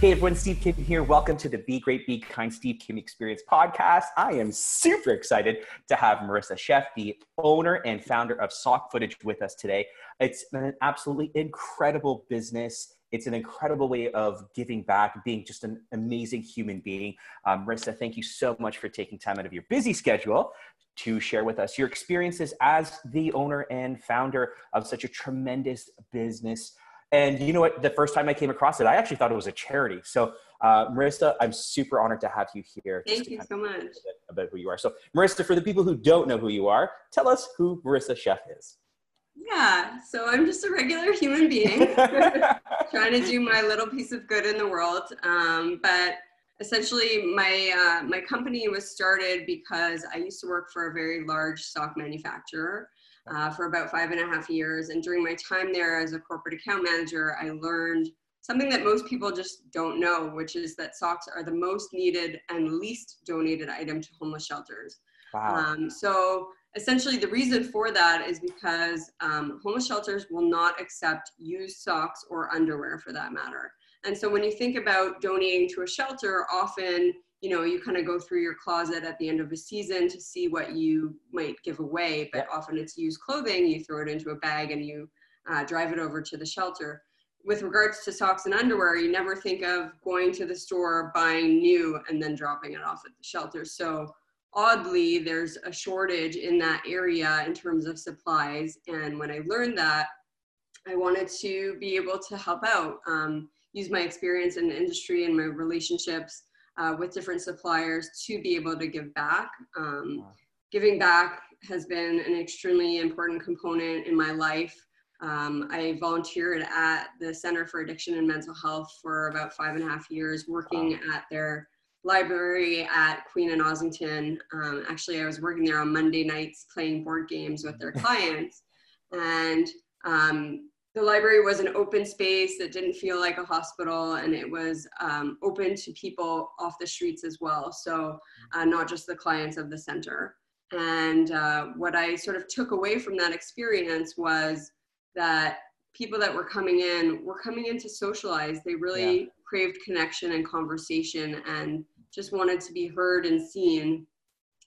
Hey everyone, Steve Kim here. Welcome to the Be Great, Be Kind Steve Kim Experience podcast. I am super excited to have Marissa Sheff, the owner and founder of Sock Footage, with us today. It's an absolutely incredible business. It's an incredible way of giving back, being just an amazing human being. Um, Marissa, thank you so much for taking time out of your busy schedule to share with us your experiences as the owner and founder of such a tremendous business. And you know what? The first time I came across it, I actually thought it was a charity. So, uh, Marissa, I'm super honored to have you here. Thank you so much. About who you are. So, Marissa, for the people who don't know who you are, tell us who Marissa Sheff is. Yeah, so I'm just a regular human being trying to do my little piece of good in the world. Um, but essentially, my uh, my company was started because I used to work for a very large sock manufacturer uh, for about five and a half years. And during my time there as a corporate account manager, I learned something that most people just don't know, which is that socks are the most needed and least donated item to homeless shelters. Wow. Um, so essentially, the reason for that is because um, homeless shelters will not accept used socks or underwear for that matter. And so when you think about donating to a shelter, often you know you kind of go through your closet at the end of a season to see what you might give away but often it's used clothing you throw it into a bag and you uh, drive it over to the shelter. With regards to socks and underwear you never think of going to the store buying new and then dropping it off at the shelter. So oddly there's a shortage in that area in terms of supplies and when i learned that i wanted to be able to help out um, use my experience in the industry and my relationships uh, with different suppliers to be able to give back. Um, giving back has been an extremely important component in my life. Um, I volunteered at the Center for Addiction and Mental Health for about five and a half years, working wow. at their library at Queen and Ossington. Um, actually, I was working there on Monday nights playing board games with their clients. And um, the library was an open space that didn't feel like a hospital and it was um, open to people off the streets as well so uh, not just the clients of the center and uh, what i sort of took away from that experience was that people that were coming in were coming in to socialize they really yeah. craved connection and conversation and just wanted to be heard and seen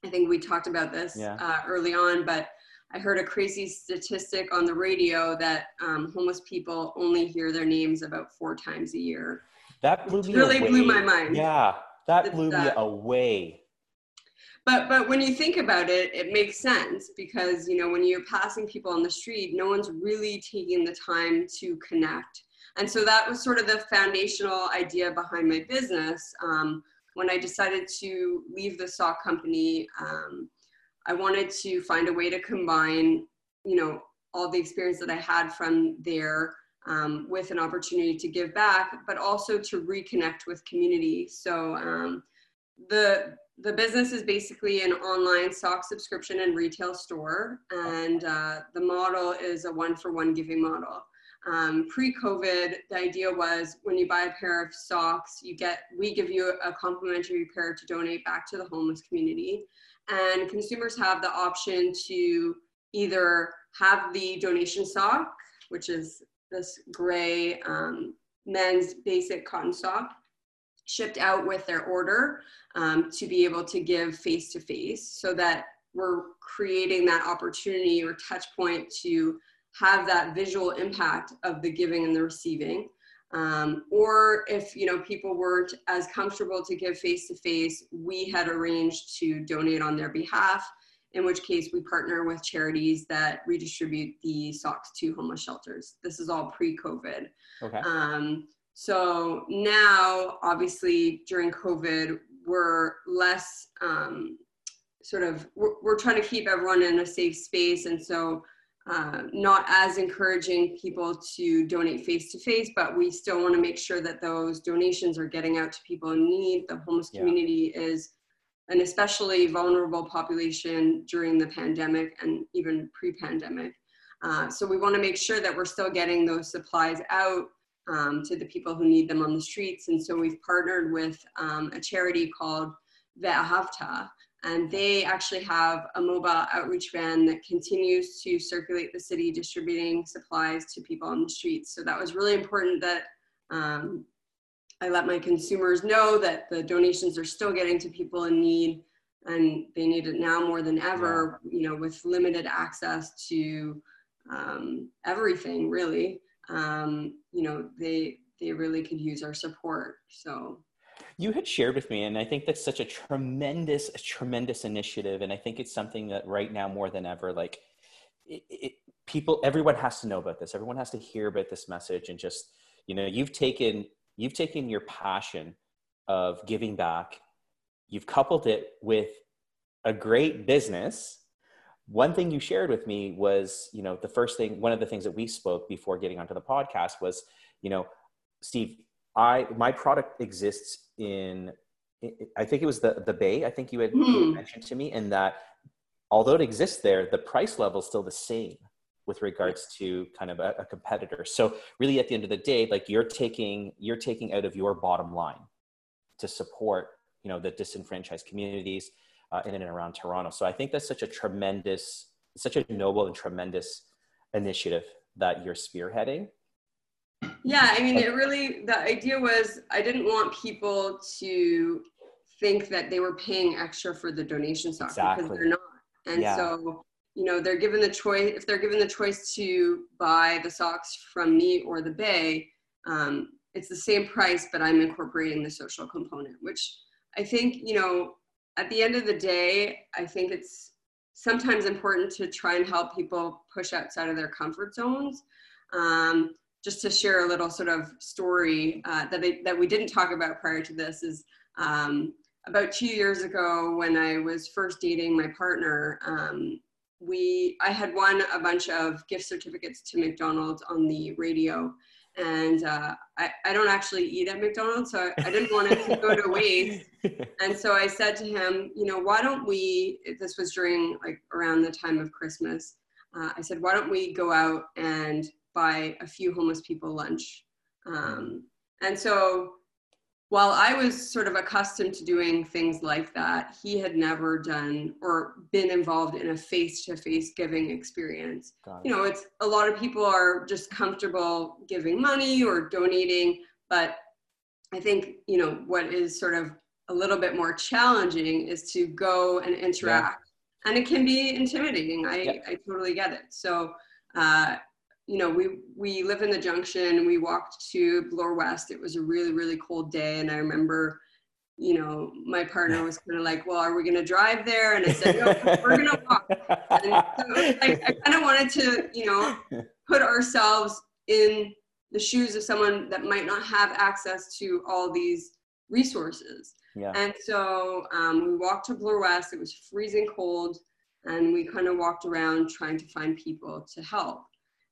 i think we talked about this yeah. uh, early on but I heard a crazy statistic on the radio that um, homeless people only hear their names about four times a year. That blew me really away. blew my mind. Yeah, that blew me away. But but when you think about it, it makes sense because you know when you're passing people on the street, no one's really taking the time to connect. And so that was sort of the foundational idea behind my business. Um, when I decided to leave the sock company. Um, I wanted to find a way to combine, you know, all the experience that I had from there um, with an opportunity to give back, but also to reconnect with community. So um, the the business is basically an online sock subscription and retail store, and uh, the model is a one for one giving model. Um, Pre-COVID, the idea was when you buy a pair of socks, you get we give you a complimentary pair to donate back to the homeless community and consumers have the option to either have the donation sock, which is this gray um, men's basic cotton sock, shipped out with their order um, to be able to give face to face so that we're creating that opportunity or touch point to have that visual impact of the giving and the receiving. Um, or if you know people weren't as comfortable to give face to face, we had arranged to donate on their behalf. In which case, we partner with charities that redistribute the socks to homeless shelters. This is all pre-COVID. Okay. Um, so now, obviously, during COVID, we're less um, sort of we're, we're trying to keep everyone in a safe space, and so uh, not as encouraging people to donate face to face, but we still want to make sure that those donations are getting out to people in need. The homeless community is an especially vulnerable population during the pandemic and even pre pandemic. Uh, so we want to make sure that we're still getting those supplies out um, to the people who need them on the streets. And so we've partnered with um, a charity called Ve'ahavta, and they actually have a mobile outreach van that continues to circulate the city distributing supplies to people on the streets so that was really important that um, I let my consumers know that the donations are still getting to people in need and they need it now more than ever, you know, with limited access to um, everything really. Um, you know, they, they really could use our support. So you had shared with me and i think that's such a tremendous a tremendous initiative and i think it's something that right now more than ever like it, it, people everyone has to know about this. Everyone has to hear about this message and just you know you've taken you've taken your passion of giving back. You've coupled it with a great business. One thing you shared with me was you know the first thing one of the things that we spoke before getting onto the podcast was you know steve i my product exists in i think it was the the bay i think you had mm. mentioned to me and that although it exists there the price level is still the same with regards to kind of a, a, competitor. So really at the end of the day like you're taking you're taking out of your bottom line to support you know the disenfranchised communities uh, in and around toronto. So i think that's such a tremendous such a noble and tremendous initiative that you're spearheading yeah i mean it really the idea was i didn't want people to think that they were paying extra for the donation stock exactly. because they're not and yeah. so you know they're given the choice if they're given the choice to buy the socks from me or the bay um, it's the same price but i'm incorporating the social component which i think you know at the end of the day i think it's sometimes important to try and help people push outside of their comfort zones um, just to share a little sort of story uh, that, I, that we didn't talk about prior to this is um, about two years ago when I was first dating my partner, um, we I had won a bunch of gift certificates to McDonald's on the radio. And uh, I, I don't actually eat at McDonald's, so I, I didn't want it to go to waste. And so I said to him, you know, why don't we, this was during like around the time of Christmas, uh, I said, why don't we go out and buy a few homeless people lunch? Um, and so while I was sort of accustomed to doing things like that, he had never done or been involved in a face to face giving experience. You know, it's a lot of people are just comfortable giving money or donating, but I think, you know, what is sort of a little bit more challenging is to go and interact. Yeah. And it can be intimidating. I, yeah. I totally get it. So, uh, you know, we we live in the junction. We walked to Bloor West. It was a really really cold day, and I remember, you know, my partner was kind of like, "Well, are we going to drive there?" And I said, "No, we're going to walk." And so I, I kind of wanted to, you know, put ourselves in the shoes of someone that might not have access to all these resources. Yeah. And so um, we walked to Bloor West. It was freezing cold, and we kind of walked around trying to find people to help.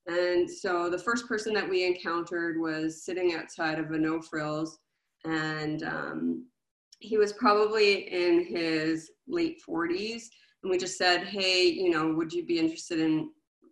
And so the first person that we encountered was sitting outside of a no frills, and um, he was probably in his late 40s. And we just said, hey, you know, would you be interested in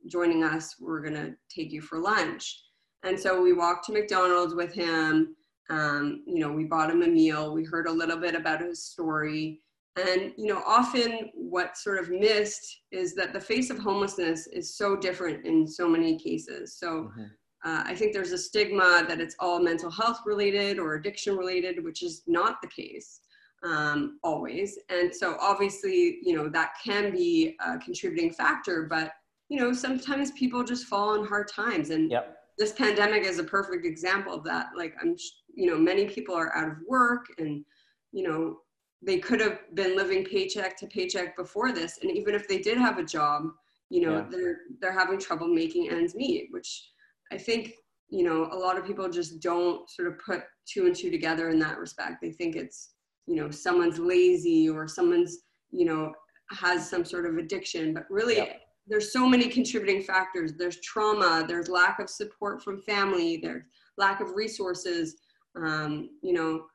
joining us? We're going to take you for lunch. And so we walked to McDonald's with him. Um, you know, we bought him a meal. We heard a little bit about his story. And you know, often what's sort of missed is that the face of homelessness is so different in so many cases. So mm-hmm. uh, I think there's a stigma that it's all mental health related or addiction related, which is not the case um, always. And so obviously, you know, that can be a contributing factor, but you know, sometimes people just fall on hard times. And yep. this pandemic is a perfect example of that. Like I'm, you know, many people are out of work and, you know, they could have been living paycheck to paycheck before this and even if they did have a job you know yeah. they're they're having trouble making ends meet which i think you know a lot of people just don't sort of put two and two together in that respect they think it's you know someone's lazy or someone's you know has some sort of addiction but really yeah. there's so many contributing factors there's trauma there's lack of support from family there's lack of resources um, you know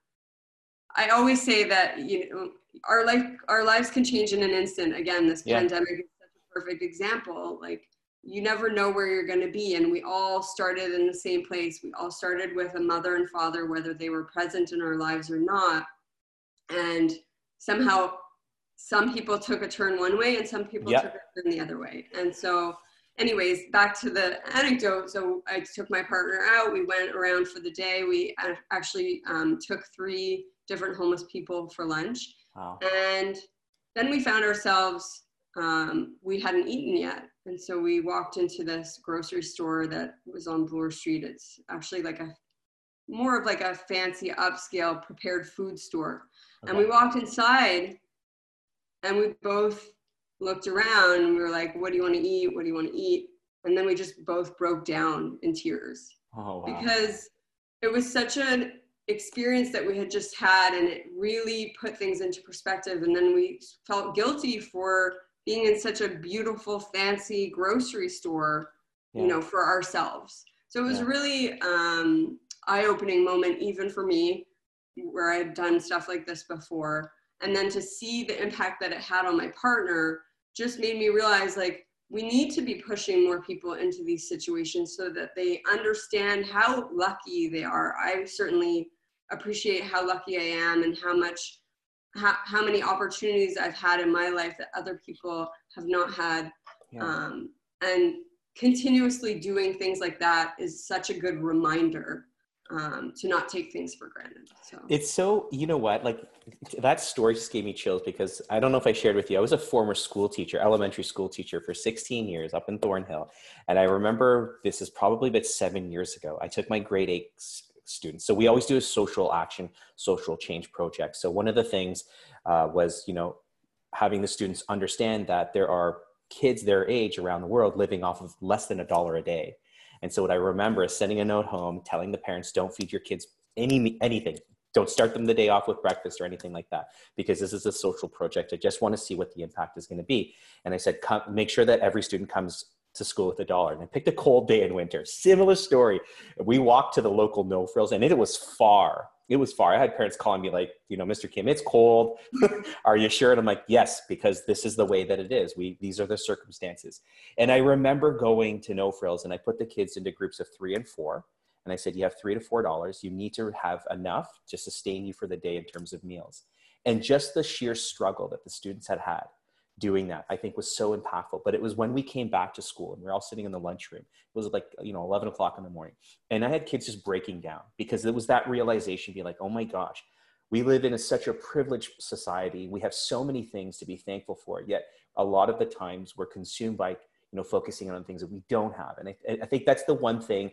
I always say that you know our life our lives can change in an instant. Again, this yeah. pandemic is such a perfect example. Like you never know where you're going to be and we all started in the same place. We all started with a mother and father whether they were present in our lives or not. And somehow some people took a turn one way and some people yep. took a turn the other way. And so anyways, back to the anecdote. So I took my partner out. We went around for the day. We actually um, took three different homeless people for lunch. Wow. And then we found ourselves, um, we hadn't eaten yet. And so we walked into this grocery store that was on Bloor Street. It's actually like a more of like a fancy upscale prepared food store. Okay. And we walked inside and we both looked around and we were like, what do you want to eat? What do you want to eat? And then we just both broke down in tears. Oh, wow. Because it was such an experience that we had just had and it really put things into perspective. And then we felt guilty for being in such a beautiful, fancy grocery store, yeah. you know, for ourselves. So it was yeah. really um, eye-opening moment, even for me, where I had done stuff like this before. And then to see the impact that it had on my partner just made me realize like we need to be pushing more people into these situations so that they understand how lucky they are. I certainly appreciate how lucky I am and how much how, how many opportunities I've had in my life that other people have not had. Yeah. Um, and continuously doing things like that is such a good reminder um, to not take things for granted. So it's so you know what like that story just gave me chills because I don't know if I shared with you. I was a former school teacher, elementary school teacher for 16 years up in Thornhill, and I remember this is probably about seven years ago. I took my grade eight students. So we always do a social action, social change project. So one of the things uh, was you know having the students understand that there are kids their age around the world living off of less than a dollar a day and so what I remember is sending a note home, telling the parents, don't feed your kids any anything. Don't start them the day off with breakfast or anything like that, because this is a social project. I just want to see what the impact is going to be. And I said, make sure that every student comes to school with a dollar. And I picked a cold day in winter. Similar story. We walked to the local no frills, and it was far it was far. I had parents calling me like, you know, Mr. Kim, it's cold. are you sure? And I'm like, yes, because this is the way that it is. We these are the circumstances. And I remember going to No Frills and I put the kids into groups of three and four. And I said, you have three to four dollars. You need to have enough to sustain you for the day in terms of meals. And just the sheer struggle that the students had had doing that i think was so impactful. But it was when we came back to school and we are all sitting in the lunchroom it was like you know 11 o'clock in the morning and i had kids just breaking down because it was that realization be like oh my gosh we live in a, such a privileged society. We have so many things to be thankful for yet a lot of the times we're consumed by you know focusing on things that we don't have. And i, I think that's the one thing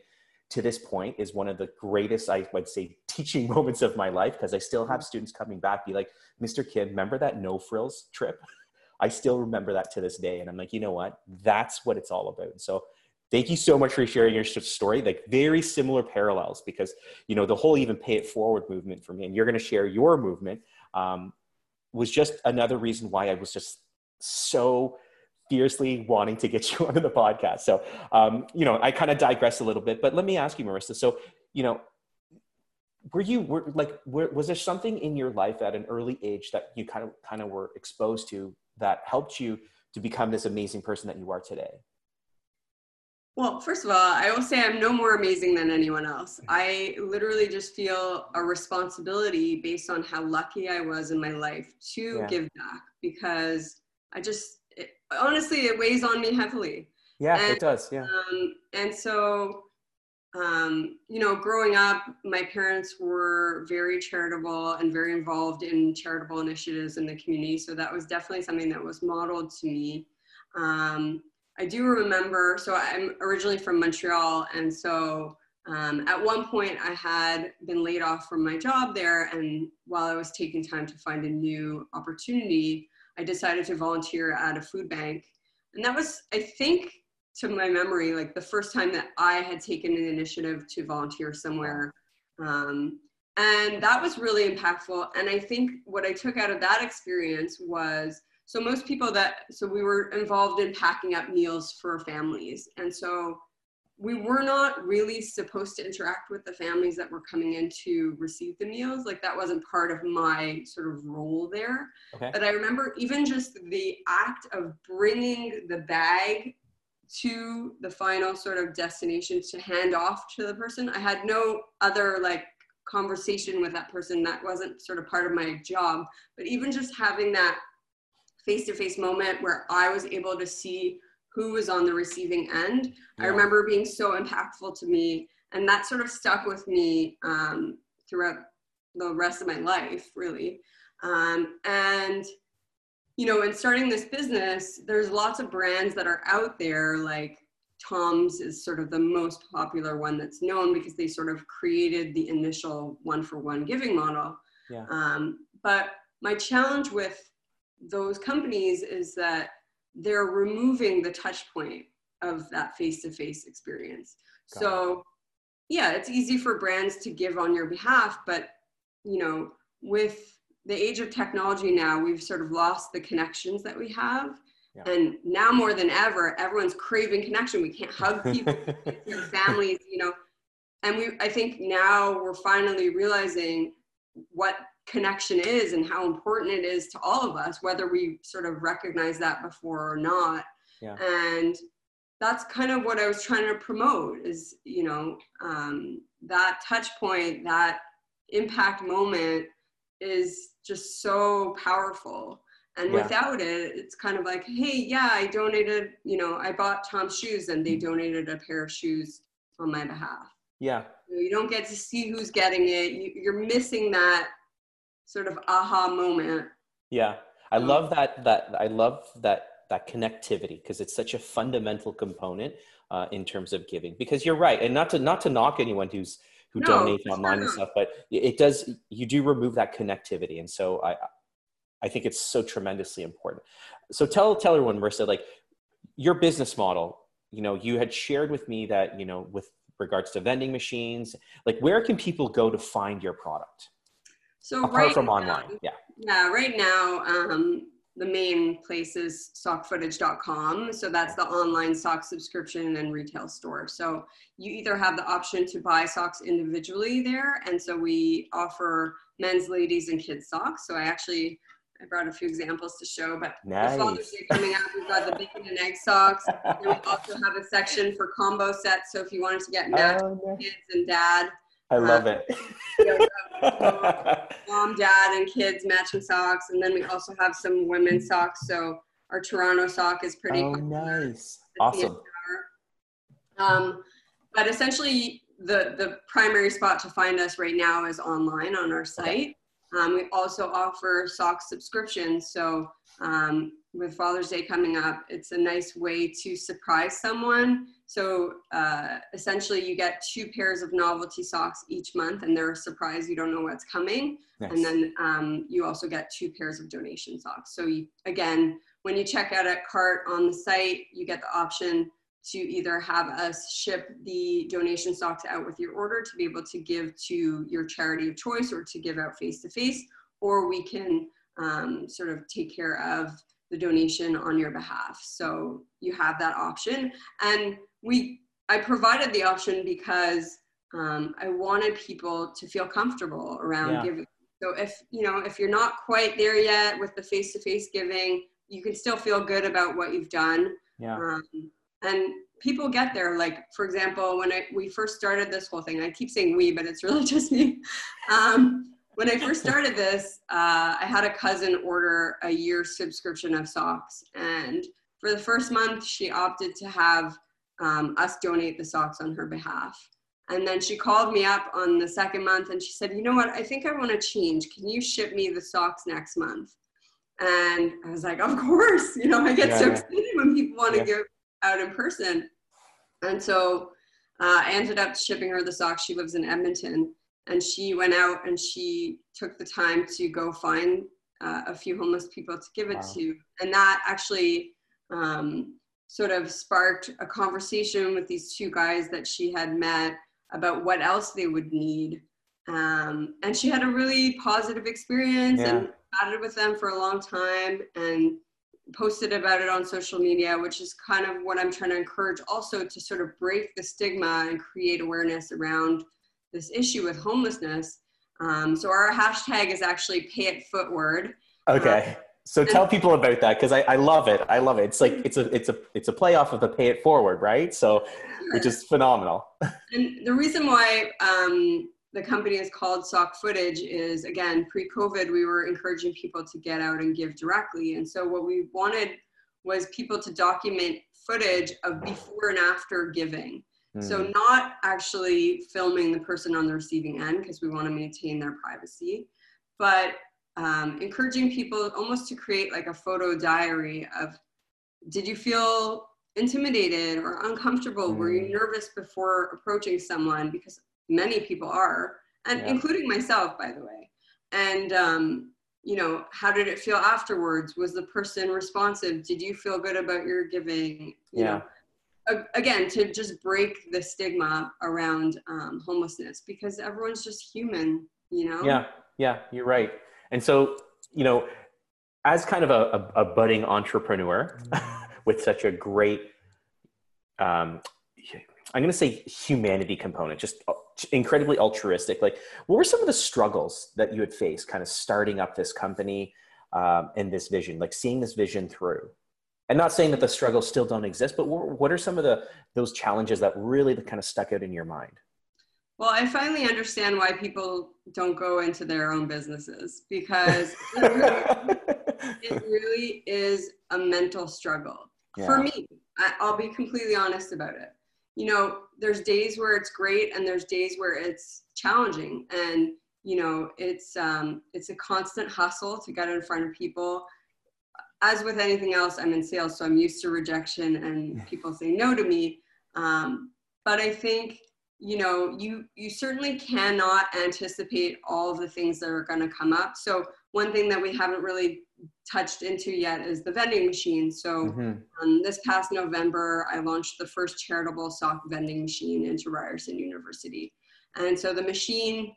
to this point is one of the greatest i would say teaching moments of my life because i still have mm-hmm. students coming back be like mr kim remember that no frills trip I still remember that to this day. And I'm like, you know what? That's what it's all about. so thank you so much for sharing your story. Like very similar parallels because, you know, the whole even pay it forward movement for me, and you're going to share your movement, um, was just another reason why I was just so fiercely wanting to get you onto the podcast. So, um, you know, I kind of digress a little bit, but let me ask you, Marissa. So, you know, were you were like were, was there something in your life at an early age that you kind of kind of were exposed to that helped you to become this amazing person that you are today? Well, first of all, I will say I'm no more amazing than anyone else. I literally just feel a responsibility based on how lucky I was in my life to yeah. give back because I just, it, honestly, it weighs on me heavily. Yeah, and, it does. Yeah. Um, and so um, you know, growing up, my parents were very charitable and very involved in charitable initiatives in the community. So that was definitely something that was modeled to me. Um, I do remember, so I'm originally from Montreal, and so um, at one point I had been laid off from my job there, and while I was taking time to find a new opportunity, I decided to volunteer at a food bank. And that was, I think, to my memory like the first time that I had taken an initiative to volunteer somewhere. Um, and that was really impactful. And I think what I took out of that experience was so most people that so we were involved in packing up meals for families. And so we were not really supposed to interact with the families that were coming in to receive the meals. Like that wasn't part of my sort of role there. Okay. But I remember even just the act of bringing the bag to the final sort of destination to hand off to the person. I had no other like conversation with that person that wasn't sort of part of my job, but even just having that face to face moment where I was able to see who was on the receiving end. Yeah. I remember being so impactful to me, and that sort of stuck with me um, throughout the rest of my life, really. Um, and you know, in starting this business, there's lots of brands that are out there, like Tom's is sort of the most popular one that's known because they sort of created the initial one for one giving model. Yeah. Um, but my challenge with those companies is that they're removing the touch point of that face to face experience. Got so, yeah, it's easy for brands to give on your behalf, but you know, with the age of technology now, we've sort of lost the connections that we have. Yeah. And now more than ever, everyone's craving connection. We can't hug people, families, you know. And we, I think now we're finally realizing what connection is and how important it is to all of us, whether we sort of recognize that before or not. Yeah. And that's kind of what I was trying to promote is, you know, um, that touch point, that impact moment is just so powerful. And yeah. without it, it's kind of like, hey, yeah, I donated, you know, I bought Tom's shoes and they donated a pair of shoes on my behalf. Yeah. You don't get to see who's getting it. You, are missing that sort of aha moment. Yeah. I um, love that, that, I love that, that connectivity because it's such a fundamental component uh, in terms of giving because you're right. And not to, not to knock anyone who's, who no, donate online and stuff but it does you do remove that connectivity and so i i think it's so tremendously important. So tell tell everyone marissa like your business model you know you had shared with me that you know with regards to vending machines like where can people go to find your product? So apart right from now, online yeah. Yeah right now um the main place is sockfootage.com. So that's the online sock subscription and retail store. So you either have the option to buy socks individually there. And so we offer men's, ladies, and kids socks. So I actually I brought a few examples to show, but nice. the Father's Day coming up, we've got the bacon and egg socks. and we also have a section for combo sets. So if you wanted to get oh, matched oh, kids and dad, I love uh, it. mom, dad, and kids matching socks, and then we also have some women's socks. So our Toronto sock is pretty. Oh, nice! Awesome. Um, but essentially, the the primary spot to find us right now is online on our site. Um, we also offer sock subscriptions. So um, with Father's Day coming up, it's a nice way to surprise someone. So uh, essentially, you get two pairs of novelty socks each month, and they're a surprise. You don't know what's coming. Nice. And then um, you also get two pairs of donation socks. So you, again, when you check out at cart on the site, you get the option to either have us ship the donation socks out with your order to be able to give to your charity of choice or to give out face to face, or we can um, sort of take care of the donation on your behalf. So you have that option. And we, I provided the option because um, I wanted people to feel comfortable around yeah. giving. So if, you know, if you're not quite there yet with the face-to-face giving, you can still feel good about what you've done. Yeah. Um, and people get there. Like, for example, when I, we first started this whole thing, I keep saying we, but it's really just me. Um, when I first started this, uh, I had a cousin order a year subscription of socks. And for the first month, she opted to have um, us donate the socks on her behalf. And then she called me up on the second month and she said, You know what? I think I want to change. Can you ship me the socks next month? And I was like, Of course. You know, I get yeah, so excited when people want to yeah. give out in person. And so uh, I ended up shipping her the socks. She lives in Edmonton and she went out and she took the time to go find uh, a few homeless people to give it wow. to and that actually um, sort of sparked a conversation with these two guys that she had met about what else they would need um, and she had a really positive experience yeah. and chatted with them for a long time and posted about it on social media which is kind of what i'm trying to encourage also to sort of break the stigma and create awareness around this issue with homelessness. Um, so our hashtag is actually pay it footward. Okay. Uh, so tell people about that because I, I love it. I love it. It's like it's a it's a it's a playoff of the pay it forward, right? So which is phenomenal. and the reason why um, the company is called Sock Footage is again pre-COVID we were encouraging people to get out and give directly, and so what we wanted was people to document footage of before and after giving. Mm. So not actually filming the person on the receiving end because we want to maintain their privacy, but um, encouraging people almost to create like a photo diary of did you feel intimidated or uncomfortable? Mm. Were you mm. nervous before approaching someone? Because many people are, and yeah. including myself, by the way. And um, you know, how did it feel afterwards? Was the person responsive? Did you feel good about your giving? You yeah. Know, again, to just break the stigma around um, homelessness because everyone's just human, you know? Yeah, yeah, you're right. And so, you know, as kind of a, a, a budding entrepreneur with such a great, um, I'm going to say humanity component, just incredibly altruistic. Like, what were some of the struggles that you had faced kind of starting up this company um, and this vision, like seeing this vision through? And not saying that the struggles still don't exist, but what are some of the those challenges that really kind of stuck out in your mind? Well, I finally understand why people don't go into their own businesses because it really, it really is a mental struggle. Yeah. For me, I, I'll be completely honest about it. You know, there's days where it's great and there's days where it's challenging and you know it's um, it's a constant hustle to get in front of people as with anything else i'm in sales so i'm used to rejection and people say no to me um, but i think you know you you certainly cannot anticipate all the things that are going to come up. So one thing that we haven't really touched into yet is the vending machine. So mm-hmm. um, this past november i launched the first charitable sock vending machine into ryerson university. And so the machine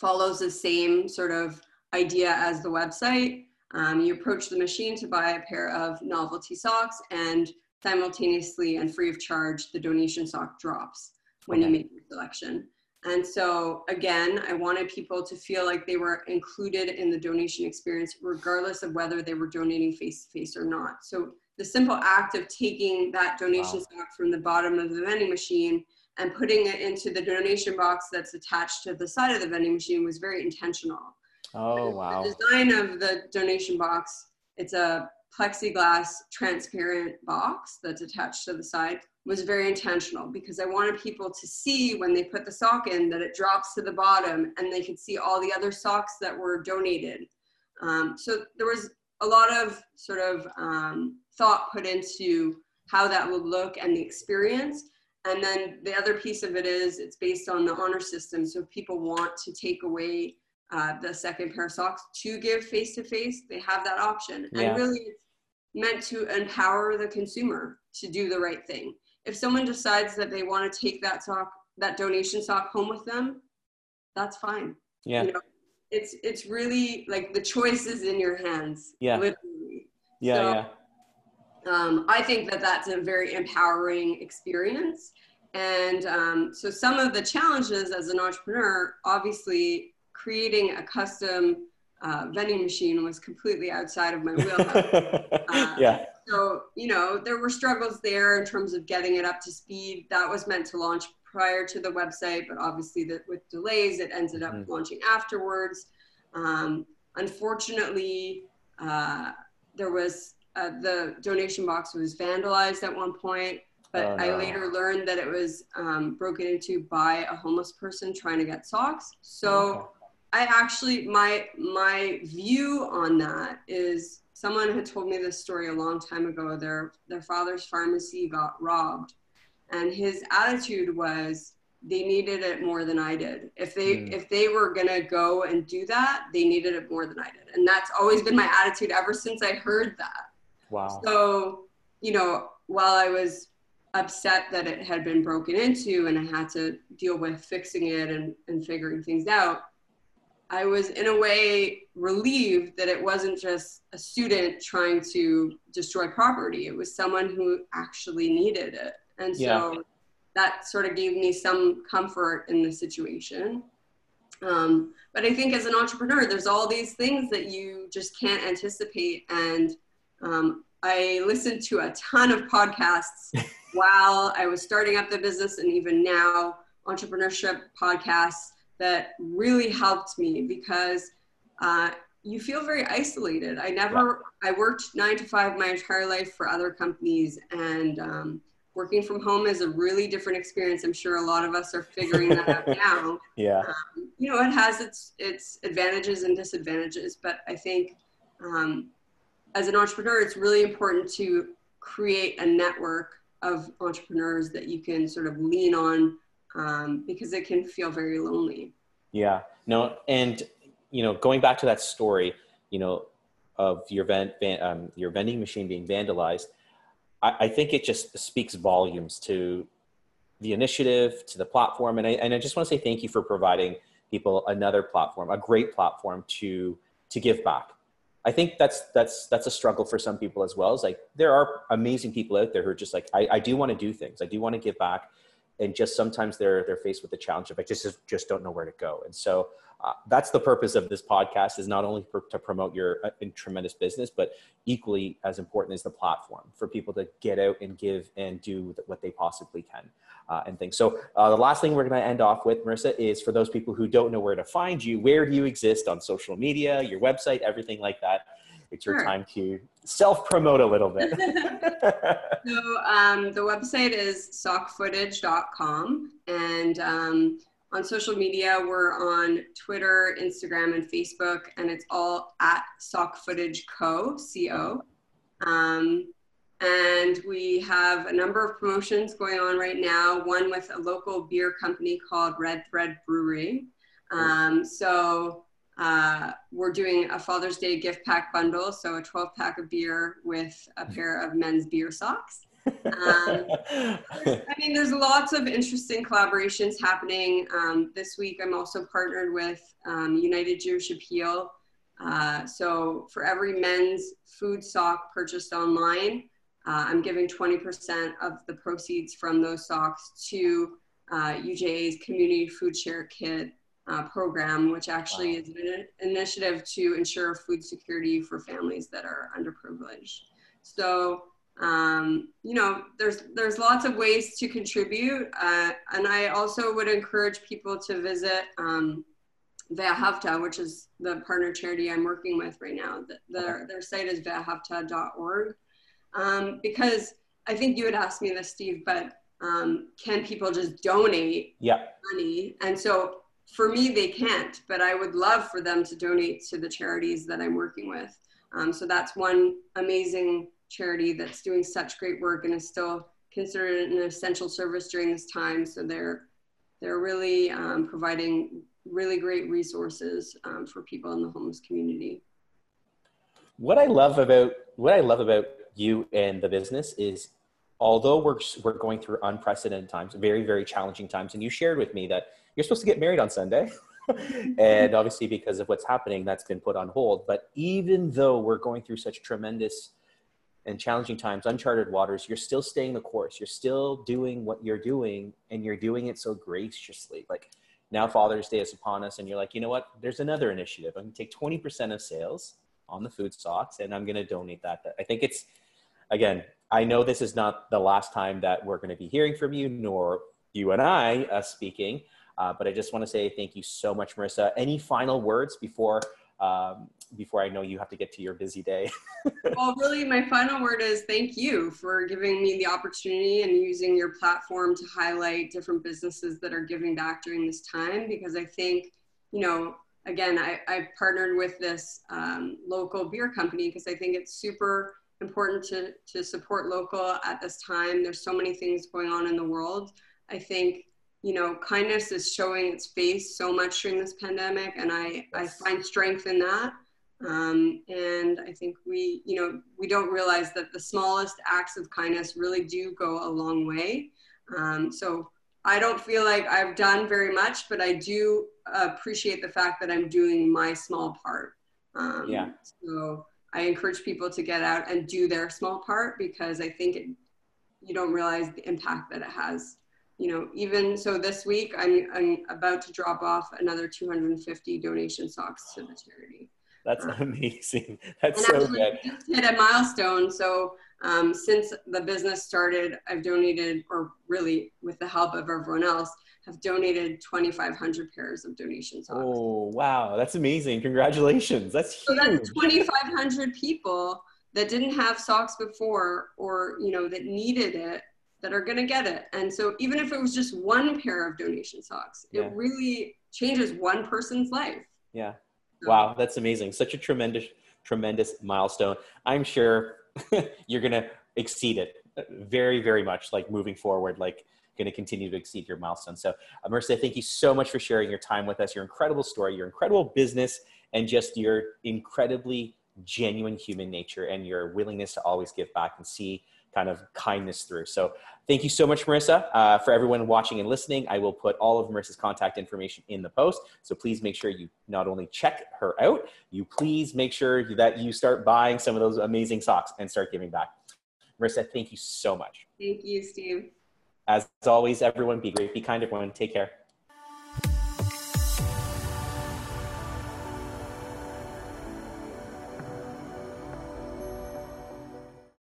follows the same sort of idea as the website. Um, you approach the machine to buy a pair of novelty socks and simultaneously and free of charge the donation sock drops when okay. you make your selection. And so again, I wanted people to feel like they were included in the donation experience, regardless of whether they were donating face to face or not. So the simple act of taking that donation wow. stock from the bottom of the vending machine and putting it into the donation box that's attached to the side of the vending machine was very intentional. Oh, wow. The design of the donation box, it's a plexiglass transparent box that's attached to the side was very intentional because I wanted people to see when they put the sock in that it drops to the bottom and they could see all the other socks that were donated. Um, so there was a lot of sort of um, thought put into how that would look and the experience. And then the other piece of it is it's based on the honor system. So if people want to take away uh, the second pair of socks to give face to face, they have that option. Yeah. And really, it's meant to empower the consumer to do the right thing if someone decides that they want to take that sock, that donation sock home with them, that's fine. Yeah. You know, it's it's really like the choice is in your hands. Yeah. Literally. Yeah, so, yeah. Um, I think that that's a very empowering experience. And um, so some of the challenges as an entrepreneur, obviously creating a custom uh, vending machine was completely outside of my wheelhouse. uh, yeah so you know there were struggles there in terms of getting it up to speed that was meant to launch prior to the website but obviously that with delays it ended up mm-hmm. launching afterwards um, unfortunately uh, there was uh, the donation box was vandalized at one point but oh, no. i later learned that it was um, broken into by a homeless person trying to get socks so okay. I actually my my view on that is someone had told me this story a long time ago. Their their father's pharmacy got robbed, and his attitude was they needed it more than I did. If they mm. if they were gonna go and do that, they needed it more than I did, and that's always been my attitude ever since I heard that. Wow. So you know, while I was upset that it had been broken into and I had to deal with fixing it and, and figuring things out, I was in a way relieved that it wasn't just a student trying to destroy property. It was someone who actually needed it. And so yeah. that sort of gave me some comfort in the situation. Um, but I think as an entrepreneur, there's all these things that you just can't anticipate. And um, I listened to a ton of podcasts while I was starting up the business and even now, entrepreneurship podcasts that really helped me because uh, you feel very isolated. I never. I worked nine to five my entire life for other companies, and um, working from home is a really different experience. I'm sure a lot of us are figuring that out now. Yeah. Um, you know, it has its its advantages and disadvantages, but I think um, as an entrepreneur, it's really important to create a network of entrepreneurs that you can sort of lean on um, because it can feel very lonely. Yeah. No, and you know, going back to that story, you know, of your vent, um, your vending machine being vandalized, I, I, think it just speaks volumes to the initiative, to the platform, and I and I just want to say thank you for providing people another platform, a great platform to to give back. I think that's that's that's a struggle for some people as well. Is like there are amazing people out there who are just like I, I do want to do things, I do want to give back, and just sometimes they're they're faced with the challenge of I just just don't know where to go. And so uh, that's the purpose of this podcast is not only for, to promote your uh, tremendous business, but equally as important is the platform for people to get out and give and do what they possibly can uh, and things. So uh, the last thing we're going to end off with, Marissa, is for those people who don't know where to find you, where do you exist on social media, your website, everything like that? It's your sure. time to self promote a little bit. so um, the website is sockfootage.com and um, on social media, we're on Twitter, Instagram, and Facebook, and it's all at Sock Footage Co. Co. Um, and we have a number of promotions going on right now. One with a local beer company called Red Thread Brewery. Um, so uh, we're doing a Father's Day gift pack bundle, so a 12 pack of beer with a pair of men's beer socks. Um, I mean, there's lots of interesting collaborations happening. Um, this week, I'm also partnered with um, United Jewish Appeal. Uh, so for every men's food sock purchased online, uh, I'm giving 20% of the proceeds from those socks to uh, UJA's Community Food Share Kit uh, program, which actually wow. is an initiative to ensure food security for families that are underprivileged. So um, you know, there's there's lots of ways to contribute, uh, and I also would encourage people to visit um, Ve'ahavta, which is the partner charity I'm working with right now. The, their their site is ve'ahavta.org, um, because I think you had asked me this, Steve, but um, can people just donate yeah. money? And so for me, they can't, but I would love for them to donate to the charities that I'm working with. Um, so that's one amazing charity that's doing such great work and is still considered an essential service during this time. So they're they're really um, providing really great resources um, for people in the homeless community. What I love about what I love about you and the business is although we're we're going through unprecedented times, very very challenging times, and you shared with me that you're supposed to get married on Sunday. and obviously because of what's happening that's been put on hold but even though we're going through such tremendous and challenging times, uncharted waters, you're still staying the course. You're still doing what you're doing and you're doing it so graciously. Like now Father's Day is upon us and you're like, you know what? There's another initiative. I'm gonna take 20% of sales on the food stocks and I'm gonna donate that. I think it's, again, I know this is not the last time that we're gonna be hearing from you, nor you and I uh, speaking, uh, but I just wanna say thank you so much, Marissa. Any final words before um, before I know you have to get to your busy day. well, really, my final word is thank you for giving me the opportunity and using your platform to highlight different businesses that are giving back during this time because I think, you know, again, I, I partnered with this um, local beer company because I think it's super important to, to support local at this time. There's so many things going on in the world. I think you know, kindness is showing its face so much during this pandemic, and I, I find strength in that. Um, and I think we, you know, we don't realize that the smallest acts of kindness really do go a long way. Um, so I don't feel like I've done very much, but I do appreciate the fact that I'm doing my small part. Um, yeah. So I encourage people to get out and do their small part because I think it, you don't realize the impact that it has you know, even so this week, I'm, I'm about to drop off another 250 donation socks to the charity. That's um, amazing. That's so good. hit a milestone. So Um, since the business started, I've donated, or really with the help of everyone else, have donated 2,500 pairs of donation socks. Oh, wow. That's amazing. Congratulations. That's huge. So that's 2,500 people that didn't have socks before or, you know, that needed it that are going to get it. And so even if it was just one pair of donation socks, yeah. it really changes one person's life. Yeah. So. Wow. That's amazing. Such a tremendous, tremendous milestone. I'm sure you're going to exceed it uh, very, very much like moving forward. Like, going to continue to exceed your milestones. So, Marissa, thank you so much for sharing your time with us, your incredible story, your incredible business, and just your incredibly genuine human nature and your willingness to always give back and see kind of kindness through. So, thank you so much, Marissa. Uh, for everyone watching and listening, I will put all of Marissa's contact information in the post. So, please make sure you not only check her out, you please make sure that you start buying some of those amazing socks and start giving back. Marissa, thank you so much. Thank you, Steve. As always, everyone, be great, be kind, everyone. Take care.